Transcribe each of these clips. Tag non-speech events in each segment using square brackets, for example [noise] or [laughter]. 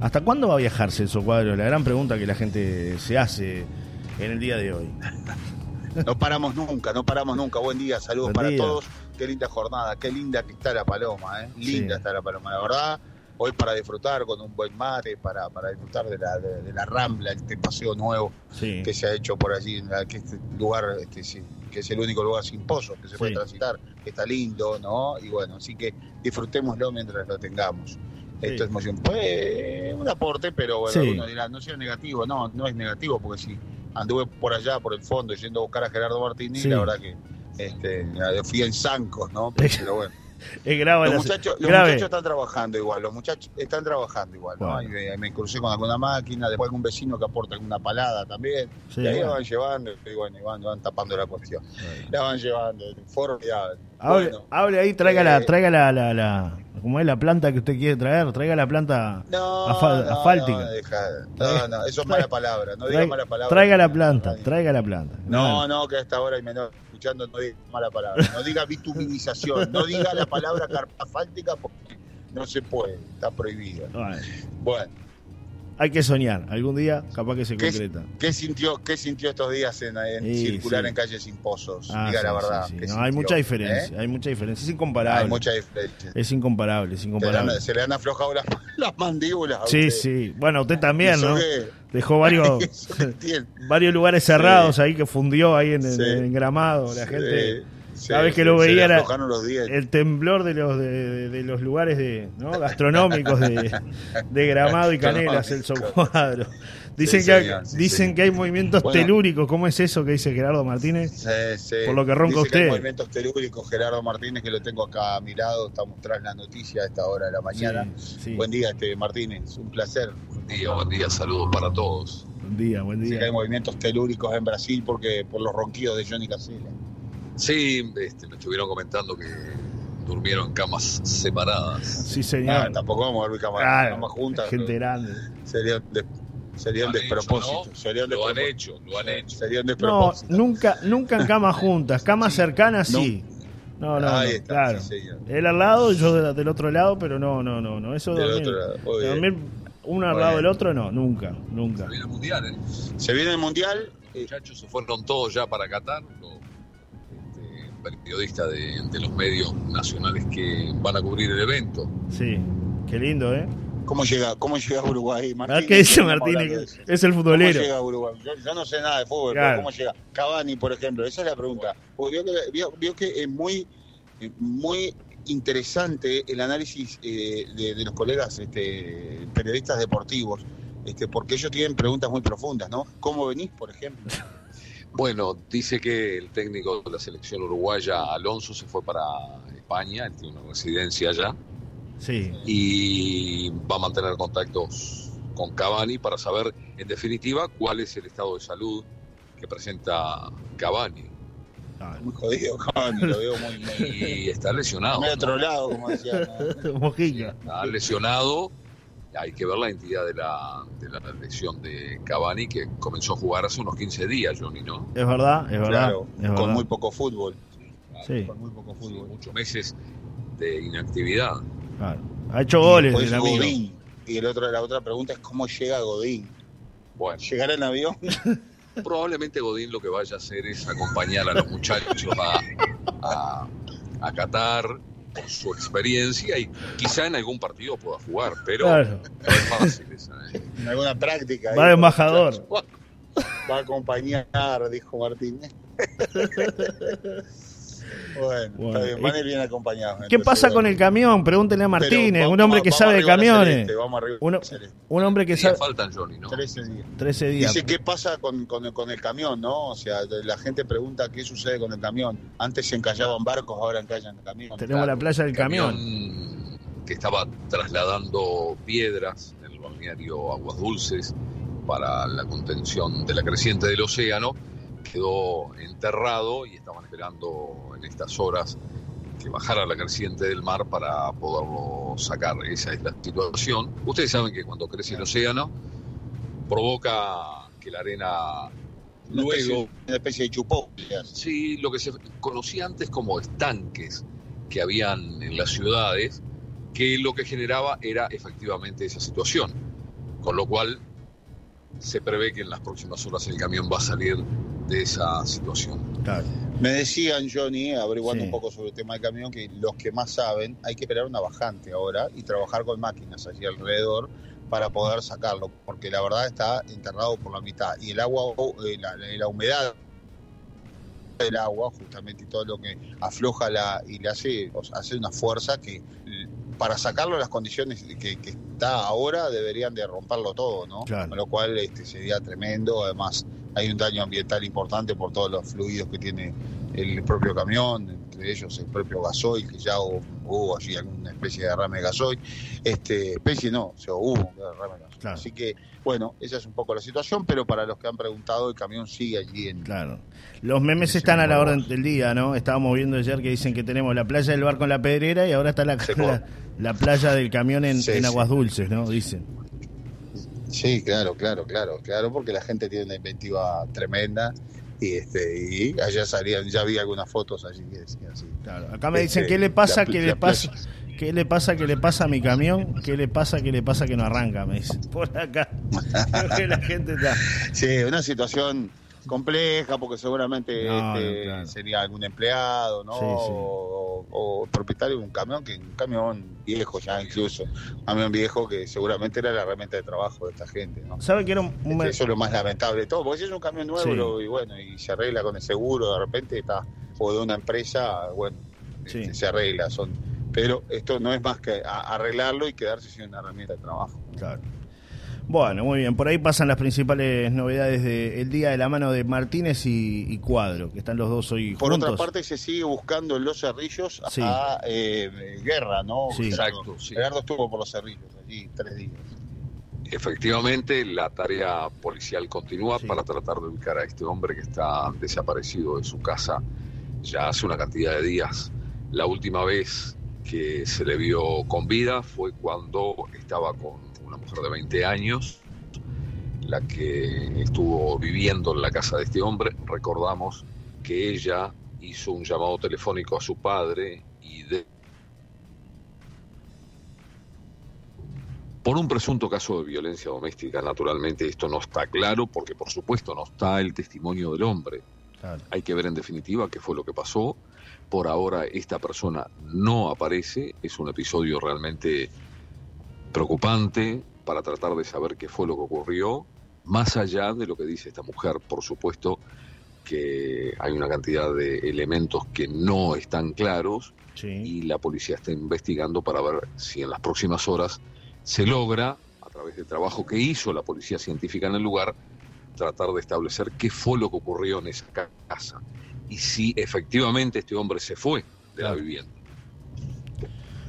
¿Hasta cuándo va a viajar Celso Cuadro? La gran pregunta que la gente se hace en el día de hoy. [laughs] No paramos nunca, no paramos nunca. Buen día, saludos para todos. Qué linda jornada, qué linda que está la paloma, ¿eh? Linda está la paloma, la verdad. Hoy para disfrutar con un buen mate, para, para disfrutar de la, de, la rambla, este paseo nuevo que se ha hecho por allí, en este lugar, este, sí, que es el único lugar sin pozos que se puede transitar, que está lindo, ¿no? Y bueno, así que disfrutémoslo mientras lo tengamos. Esto es emoción. Pues un aporte, pero bueno, uno dirá, no sea negativo. No, no es negativo, porque si anduve por allá, por el fondo, yendo a buscar a Gerardo Martínez, la verdad que este, fui en zancos, ¿no? [laughs] Pero bueno. Es grave los, muchachos, los muchachos están trabajando igual, los muchachos están trabajando igual, ¿no? me, crucé con alguna máquina, después algún vecino que aporta alguna palada también, y ahí la van llevando, y bueno, y van, van tapando la cuestión. La van llevando, ya. Hable, hable ahí, traiga, la, eh, traiga la, la, la, ¿cómo es la planta que usted quiere traer? Traiga la planta no, asfáltica. No, no, eso es mala palabra, no diga mala palabra. Traiga la planta, traiga la planta. No, no, que a esta hora hay menor escuchando no diga mala palabra, no diga bituminización, no diga la palabra carpa asfáltica porque no se puede, está prohibido. Bueno hay que soñar. Algún día capaz que se concreta. ¿Qué sintió, qué sintió estos días en, circular en calles sin pozos? Ah, Diga la verdad. hay mucha diferencia, ¿Eh? hay mucha diferencia. Es incomparable. Hay mucha diferencia. Es incomparable, es incomparable. Se le han, aflojado las, [laughs] mandíbulas. Sí, sí. Bueno, usted también, ¿no? Dejó varios, [laughs] varios lugares cerrados ahí que fundió ahí en, en, Gramado. La gente cada vez que lo veía era el temblor de los de, los lugares de gastronómicos de, Gramado y Canelas, el Cuadro. Dicen, que, dicen que hay movimientos telúricos. ¿Cómo es eso que dice Gerardo Martínez? Por lo que ronca usted. hay movimientos telúricos, Gerardo Martínez, que lo tengo acá mirado. Estamos tras la noticia a esta hora de la mañana. Buen día, este Martínez. Un placer. Buen día, buen día. Saludos para todos. Buen día, buen día. que hay movimientos telúricos en Brasil porque por los ronquidos de Johnny Casella. Sí, este, me estuvieron comentando que durmieron en camas separadas. Sí, señor. Ah, tampoco vamos a dormir camas, camas juntas. Gente grande. Sería, de, sería un despropósito. lo han hecho, lo han hecho. Sería un despropósito. No, nunca, nunca en camas juntas. Camas cercanas sí. No, no, Ahí está, claro. Él al lado, yo del otro lado, pero no, no, no, no. Eso del dormir, otro dormir uno al lado del otro, no, nunca, nunca. Se viene el mundial, ¿eh? Se viene el mundial. Los muchachos se fueron todos ya para Qatar periodista de, los medios nacionales que van a cubrir el evento. Sí, qué lindo, ¿eh? ¿Cómo llega, cómo llega a Uruguay, Martín? ¿Qué dice Martínez? Es el futbolero. ¿Cómo llega a Uruguay? Yo, no sé nada de fútbol, pero ¿cómo llega? Cavani, por ejemplo, esa es la pregunta. vio, que, es muy, muy interesante el análisis eh, de, los colegas este, periodistas deportivos, este, porque ellos tienen preguntas muy profundas, ¿no? ¿Cómo venís, por ejemplo? Bueno, dice que el técnico de la selección uruguaya, Alonso, se fue para España, él tiene una residencia allá. Sí. Y va a mantener contactos con Cavani para saber, en definitiva, cuál es el estado de salud que presenta Cavani. muy jodido Cavani, lo veo muy... Y está lesionado. Muy otro lado, como decía. [laughs] Está lesionado hay que ver la entidad de la, de la lesión de Cavani, que comenzó a jugar hace unos 15 días, Johnny, ¿no? Es verdad, es verdad. con muy poco fútbol. Sí, Con muy poco fútbol. muchos meses de inactividad. Claro. Ha hecho goles. Godín. Y el otro, la otra pregunta es cómo llega Godín. Bueno. ¿Llegar en avión? [laughs] Probablemente Godín lo que vaya a hacer es acompañar a los muchachos a, a, a Qatar, por su experiencia y quizá en algún partido pueda jugar, pero no es fácil esa. ¿eh? En alguna práctica. Va de embajador. Va a acompañar, dijo Martín. [laughs] Bueno, Van a ir bien acompañados. ¿Qué pasa con el camión? Pregúntenle a Martínez, un hombre que sabe de camiones. un, hombre que sabe. faltan, Johnny, ¿no? 13 días. 13 días. Dice, ¿qué pasa con, con, con, el camión, no? O sea, la gente pregunta qué sucede con el camión. Antes se encallaban barcos, ahora encallan el camión. Tenemos la playa del camión. Que estaba trasladando piedras en el balneario Aguas Dulces para la contención de la creciente del océano quedó enterrado y estaban esperando en estas horas que bajara la creciente del mar para poderlo sacar. Esa es la situación. Ustedes saben que cuando crece el océano provoca que la arena luego... Una especie de chupó. Sí, lo que se conocía antes como estanques que habían en las ciudades, que lo que generaba era efectivamente esa situación. Con lo cual se prevé que en las próximas horas el camión va a salir de esa situación. Me decían, Johnny, averiguando un poco sobre el tema del camión, que los que más saben, hay que esperar una bajante ahora y trabajar con máquinas allí alrededor para poder sacarlo, porque la verdad está enterrado por la mitad. Y el agua, eh, la, humedad del agua, justamente, y todo lo que afloja la, y le hace, hace una fuerza que para sacarlo las condiciones que, está ahora deberían de romperlo todo, ¿no? Con lo cual este, sería tremendo, además hay un daño ambiental importante por todos los fluidos que tiene el propio camión, entre ellos el propio gasoil, que ya hubo, allí alguna especie de derrame de gasoil, este, especie no, o sea, hubo un derrame de gasoil. Así que, bueno, esa es un poco la situación, pero para los que han preguntado, el camión sigue allí en... Claro. Los memes están a la orden del día, ¿no? Estábamos viendo ayer que dicen que tenemos la playa del barco en la pedrera y ahora está la, [laughs] la, playa del camión en, en Aguas Dulces, ¿no? Dicen. Sí, claro, claro, claro, claro, porque la gente tiene una inventiva tremenda y este y allá salían, ya vi algunas fotos allí que decían así. Claro, acá me dicen, este, ¿qué le pasa? ¿Qué le pasa? ¿Qué le pasa? ¿Qué le pasa a mi camión? ¿Qué le pasa? ¿Qué le pasa que no arranca? Me dicen. [laughs] Por acá. la gente está. Sí, una situación compleja porque seguramente este, sería algún empleado, ¿no? O, propietario de un camión, que un camión viejo ya incluso, un camión viejo que seguramente era la herramienta de trabajo de esta gente, ¿no? ¿Sabe que era un... Este, eso es lo más lamentable de todo, porque si es un camión nuevo y bueno, y se arregla con el seguro, de repente está, o de una empresa, bueno, este, se arregla, son... Pero esto no es más que arreglarlo y quedarse sin una herramienta de trabajo. Claro. Bueno, muy bien. Por ahí pasan las principales novedades del día de la mano de Martínez y, Cuadro, que están los dos hoy Por otra parte, se sigue buscando en los cerrillos a eh, Guerra, ¿no? Sí. Exacto. Sí. estuvo por los cerrillos allí tres días. Efectivamente, la tarea policial continúa para tratar de ubicar a este hombre que está desaparecido de su casa ya hace una cantidad de días. La última vez que se le vio con vida fue cuando estaba con una mujer de 20 años, la que estuvo viviendo en la casa de este hombre. Recordamos que ella hizo un llamado telefónico a su padre y de... Por un presunto caso de violencia doméstica, naturalmente esto no está claro porque por supuesto no está el testimonio del hombre. Hay que ver en definitiva qué fue lo que pasó. Por ahora esta persona no aparece, es un episodio realmente preocupante para tratar de saber qué fue lo que ocurrió, más allá de lo que dice esta mujer, por supuesto que hay una cantidad de elementos que no están claros y la policía está investigando para ver si en las próximas horas se logra, a través del trabajo que hizo la policía científica en el lugar, tratar de establecer qué fue lo que ocurrió en esa casa. Y si efectivamente este hombre se fue de la vivienda.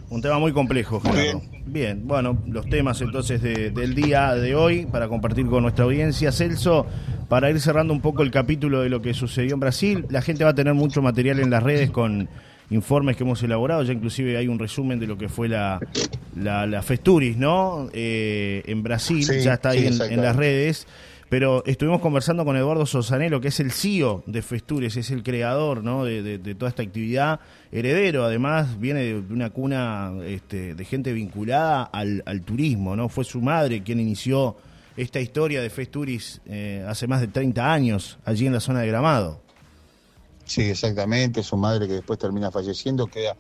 Un tema muy complejo, Gerardo. Bien. bueno, los temas entonces del día de hoy para compartir con nuestra audiencia. Celso, para ir cerrando un poco el capítulo de lo que sucedió en Brasil, la gente va a tener mucho material en las redes con informes que hemos elaborado, ya inclusive hay un resumen de lo que fue la, la, Festuris, ¿no? Eh, en Brasil, ya está ahí en las redes. Pero estuvimos conversando con Eduardo Sosanelo, que es el CEO de Festures, es el creador ¿no? de, toda esta actividad, heredero además, viene de una cuna este, de gente vinculada al, turismo, ¿no? Fue su madre quien inició esta historia de Festuris eh, hace más de 30 años, allí en la zona de Gramado. Sí, exactamente, su madre que después termina falleciendo, queda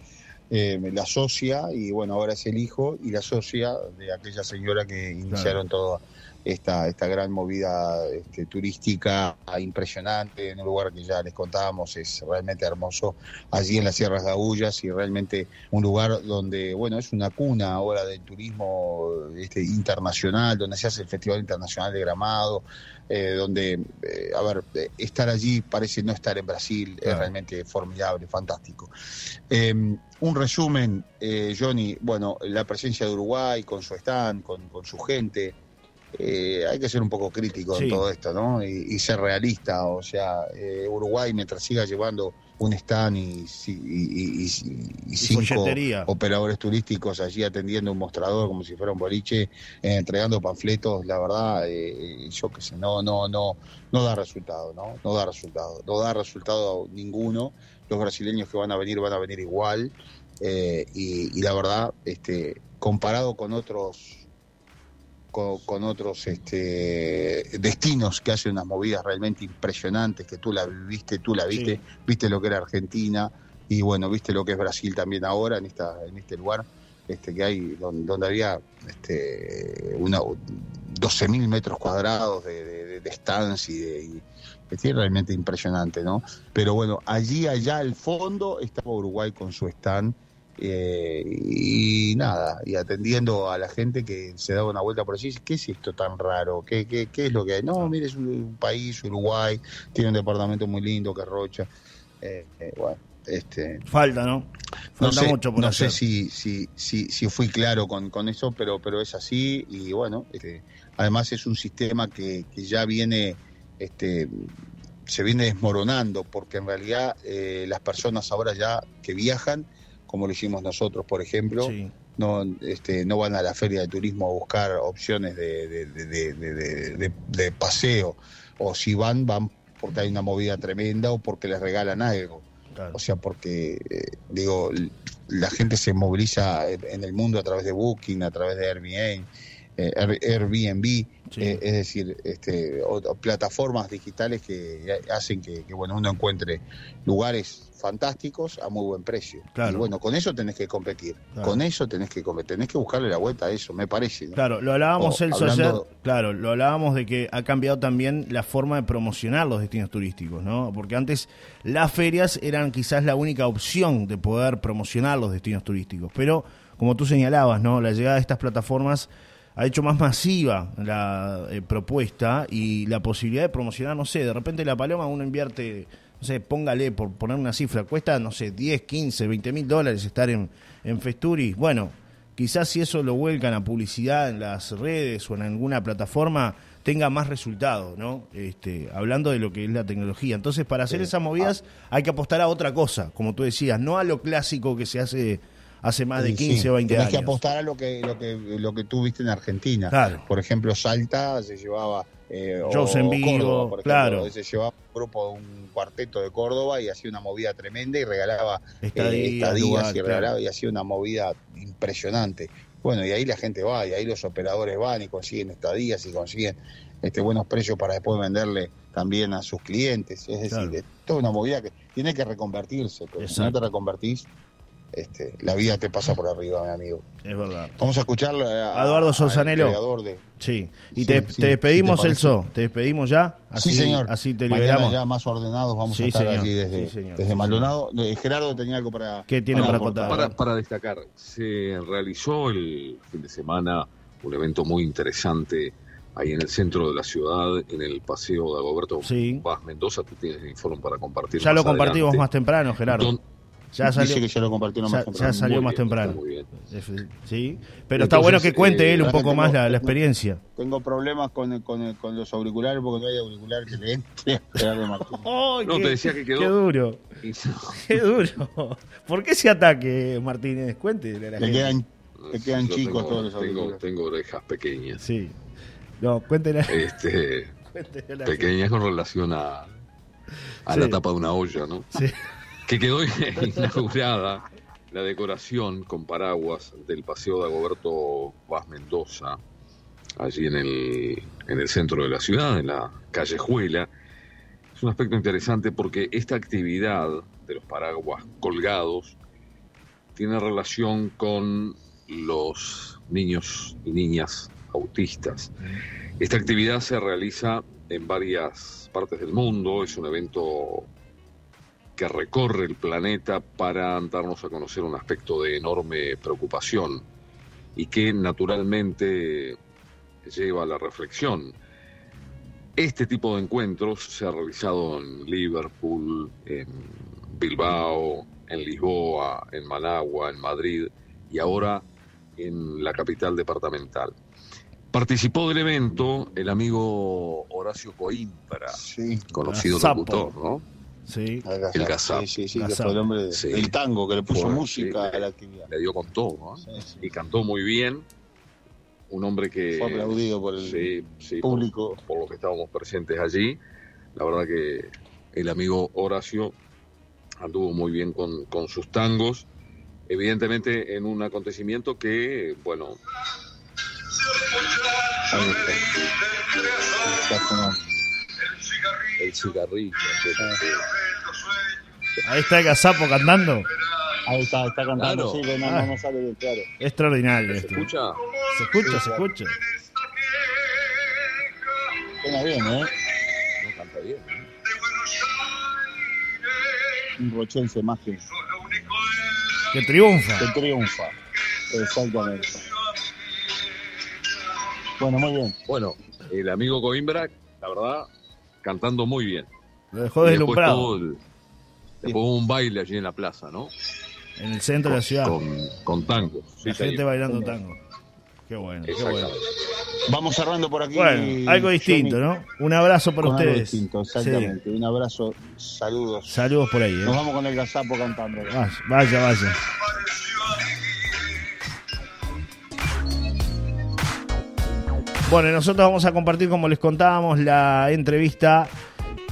eh, la socia, y bueno, ahora es el hijo y la socia de aquella señora que iniciaron todo esta, esta gran movida este, turística impresionante en un lugar que ya les contábamos, es realmente hermoso, allí en las Sierras de Agullas y realmente un lugar donde, bueno, es una cuna ahora del turismo este, internacional, donde se hace el Festival Internacional de Gramado, eh, donde, eh, a ver, estar allí parece no estar en Brasil, es realmente formidable, fantástico. Em, un resumen, eh, Johnny, bueno, la presencia de Uruguay con su stand, con, con su gente, eh, hay que ser un poco crítico en todo esto, ¿no? Y, ser realista, o sea, eh, Uruguay mientras siga llevando un stand y, cinco operadores turísticos allí atendiendo un mostrador como si fuera un boliche, eh, entregando panfletos, la verdad, yo qué sé, no, no, no, no da resultado, ¿no? No da resultado, no da resultado ninguno. Los brasileños que van a venir van a venir igual y, y la verdad, este, comparado con otros con, otros este, destinos que hacen unas movidas realmente impresionantes, que tú la viste, tú la viste, viste lo que era Argentina y bueno, viste lo que es Brasil también ahora en, esta, en este lugar. Este, que hay donde, había este, una, 12.000 metros cuadrados de, de, stands y, de, es realmente impresionante, ¿no? Pero bueno, allí, allá al fondo estaba Uruguay con su stand eh, y nada, y atendiendo a la gente que se daba una vuelta por allí, ¿qué es esto tan raro? ¿Qué, qué, qué es lo que hay? No, mire, es un, país, Uruguay, tiene un departamento muy lindo, que rocha. Eh, eh, bueno, este, Falta, ¿no? Falta mucho por No sé si, si, si, si fui claro con, con eso, pero, pero es así y bueno, este, además es un sistema que, que ya viene... Este, se viene desmoronando porque en realidad las personas ahora ya que viajan como lo hicimos nosotros, por ejemplo, no, este, no van a la feria de turismo a buscar opciones de, de, paseo, o si van, van porque hay una movida tremenda o porque les regalan algo. O sea, porque, eh, digo, la gente se moviliza en el mundo a través de Booking, a través de Airbnb, eh, Airbnb eh, es decir, este, plataformas digitales que hacen que, bueno uno encuentre lugares fantásticos a muy buen precio. Y bueno, con eso tenés que competir. Con eso tenés que competir. Tenés que buscarle la vuelta a eso, me parece. Claro, lo hablábamos, el Celso, Claro, lo hablábamos de que ha cambiado también la forma de promocionar los destinos turísticos, ¿no? Porque antes las ferias eran quizás la única opción de poder promocionar los destinos turísticos. Pero, como tú señalabas, ¿no? La llegada de estas plataformas ha hecho más masiva la eh, propuesta y la posibilidad de promocionar, no sé, de repente la Paloma uno invierte, no sé, póngale por poner una cifra, cuesta, no sé, 10, 15, 20 mil dólares estar en, en Festuri. Bueno, quizás si eso lo vuelcan a publicidad en las redes o en alguna plataforma, tenga más resultados, ¿no? Este, hablando de lo que es la tecnología. Entonces, para hacer esas movidas hay que apostar a otra cosa, como tú decías, no a lo clásico que se hace hace más de 15 o 20 años. Tienes que apostar a lo que, lo que, lo que tú viste en Argentina. Por ejemplo, Salta se llevaba. Eh, en Vigo, claro. Se llevaba un grupo, un cuarteto de Córdoba y hacía una movida tremenda y regalaba eh, estadías, y, regalaba, y hacía una movida impresionante. Bueno, y ahí la gente va, y ahí los operadores van y consiguen estadías y consiguen este, buenos precios para después venderle también a sus clientes. Es decir, es toda una movida que tiene que reconvertirse, pero si no te reconvertís, este, la vida te pasa por arriba, mi amigo. Es verdad. Vamos a escucharlo a, Eduardo Solsanelo. De... Sí, y te, despedimos, Elso. Te despedimos ya. Así, sí, señor. Así te liberamos. ya más ordenados vamos a estar aquí desde, desde Maldonado. Eh, Gerardo tenía algo para. ¿Qué tiene para, contar? Para, destacar, se realizó el fin de semana un evento muy interesante ahí en el centro de la ciudad, en el paseo de Agoberto sí. Vaz Mendoza. Tú tienes el informe para compartir. Ya lo compartimos más temprano, Gerardo. Ya salió, Dice que ya lo compartió más temprano. Ya salió más temprano. Sí, pero está bueno que cuente eh, él un poco más la, experiencia. Tengo problemas con, con, con, los auriculares porque no hay auricular que le entre [laughs] no, te decía que quedó. Qué duro. [laughs] qué duro. ¿Por qué ese ataque, Martínez? Cuente. Le quedan, le quedan chicos todos los auriculares. Tengo, orejas pequeñas. Sí. No, cuéntela. Este, [laughs] pequeñas con relación a, a la tapa de una olla, ¿no? Sí que quedó [laughs] inaugurada la decoración con paraguas del Paseo de Agoberto Vaz Mendoza, allí en el, en el centro de la ciudad, en la callejuela. Es un aspecto interesante porque esta actividad de los paraguas colgados tiene relación con los niños y niñas autistas. Esta actividad se realiza en varias partes del mundo, es un evento que recorre el planeta para darnos a conocer un aspecto de enorme preocupación y que naturalmente lleva a la reflexión. Este tipo de encuentros se ha realizado en Liverpool, en Bilbao, en Lisboa, en Managua, en Madrid y ahora en la capital departamental. Participó del evento el amigo Horacio Coimbra, conocido locutor, ¿no? Sí, el Gazap. Sí, sí, sí, que fue el hombre del tango, que le puso música a la actividad. Le dio con todo, ¿no? Y cantó muy bien. Un hombre que. Fue aplaudido por el público. Por, por los que estábamos presentes allí. La verdad que el amigo Horacio anduvo muy bien con, con sus tangos. Evidentemente en un acontecimiento que, bueno, El cigarrillo. Ahí está el gazapo cantando. Ahí está, está cantando, sí, no, no, sale bien claro. Extraordinario. ¿Se escucha? Se escucha, se escucha. Suena bien, ¿eh? No canta bien. ¿eh? Un rochense más que... Que triunfa. Que triunfa, exactamente. Bueno, muy bien. Bueno, el amigo Coimbra, la verdad, cantando muy bien. Lo dejó deslumbrado. Después hubo un baile allí en la plaza, ¿no? En el centro de la ciudad. Con, tango. la gente bailando tango. Qué bueno, qué bueno. Vamos cerrando por aquí. Bueno, algo distinto, ¿no? Un abrazo para ustedes. Algo distinto, exactamente. Un abrazo, saludos. Saludos por ahí. ¿eh? Nos vamos con el gazapo cantando. Vaya, vaya. Bueno, nosotros vamos a compartir, como les contábamos, la entrevista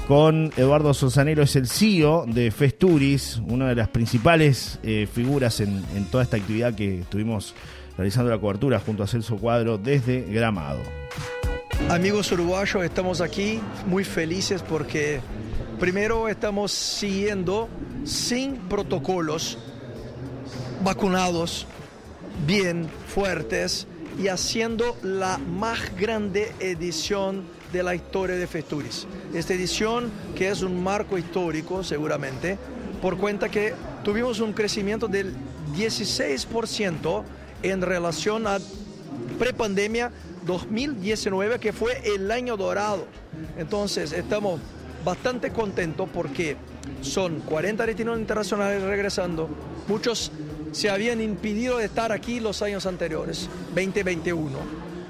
con Eduardo Sosanero, es el CEO de Festuris, una de las principales eh, figuras en, en, toda esta actividad que estuvimos realizando la cobertura junto a Celso Cuadro desde Gramado. Amigos uruguayos, estamos aquí muy felices porque primero estamos siguiendo sin protocolos, vacunados, bien, fuertes y haciendo la más grande edición de la historia de Festuris. Esta edición que es un marco histórico seguramente, por cuenta que tuvimos un crecimiento del 16% en relación a prepandemia 2019 que fue el año dorado. Entonces estamos bastante contentos porque son 40 destinos internacionales regresando, muchos se habían impedido de estar aquí los años anteriores, 2021.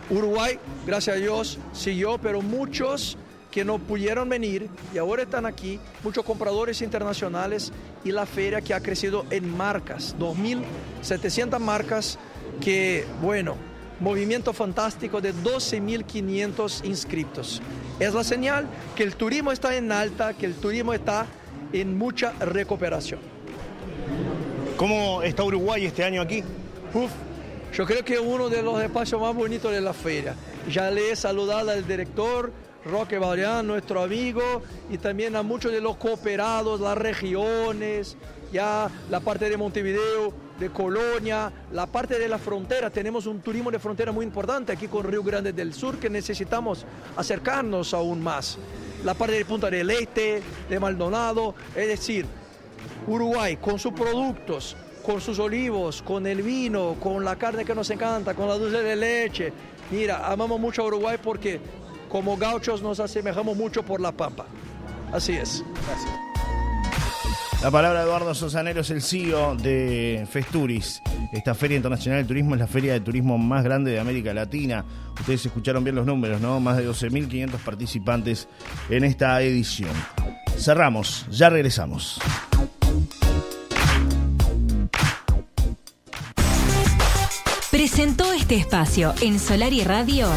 Uruguay, gracias a Dios, siguió, pero muchos que no pudieron venir y ahora están aquí, muchos compradores internacionales y la feria que ha crecido en marcas, 2.700 marcas que, bueno, movimiento fantástico de 12.500 inscritos. Es la señal que el turismo está en alta, que el turismo está en mucha recuperación. ¿Cómo está Uruguay este año aquí? Uf, yo creo que es uno de los espacios más bonitos de la feria. Ya le he saludado al director Roque Barián, nuestro amigo, y también a muchos de los cooperados, las regiones, ya la parte de Montevideo, de Colonia, la parte de la frontera. Tenemos un turismo de frontera muy importante aquí con Río Grande del Sur que necesitamos acercarnos aún más. La parte de Punta del Este, de Maldonado, es decir, Uruguay con sus productos, con sus olivos, con el vino, con la carne que nos encanta, con la dulce de leche. Mira, amamos mucho a Uruguay porque como gauchos nos asemejamos mucho por la pampa. Así es. Gracias. La palabra de Eduardo Sosanero es el CEO de Festuris. Esta Feria Internacional de Turismo es la feria de turismo más grande de América Latina. Ustedes escucharon bien los números, ¿no? Más de 12.500 participantes en esta edición. Cerramos, ya regresamos. Presentó este espacio en Solar y Radio.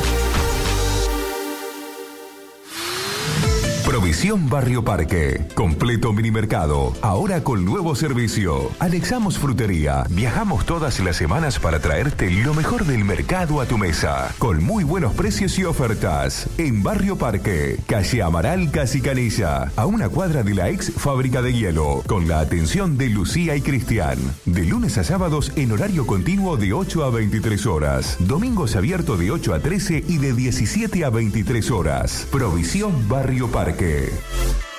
Provisión Barrio Parque. Completo mini mercado. Ahora con nuevo servicio. Anexamos frutería. Viajamos todas las semanas para traerte lo mejor del mercado a tu mesa. Con muy buenos precios y ofertas. En Barrio Parque. Calle Amaral Casi Canilla. A una cuadra de la ex fábrica de hielo. Con la atención de Lucía y Cristian. De lunes a sábados en horario continuo de 8 a 23 horas. Domingos abierto de 8 a 13 y de 17 a 23 horas. Provisión Barrio Parque. Cast.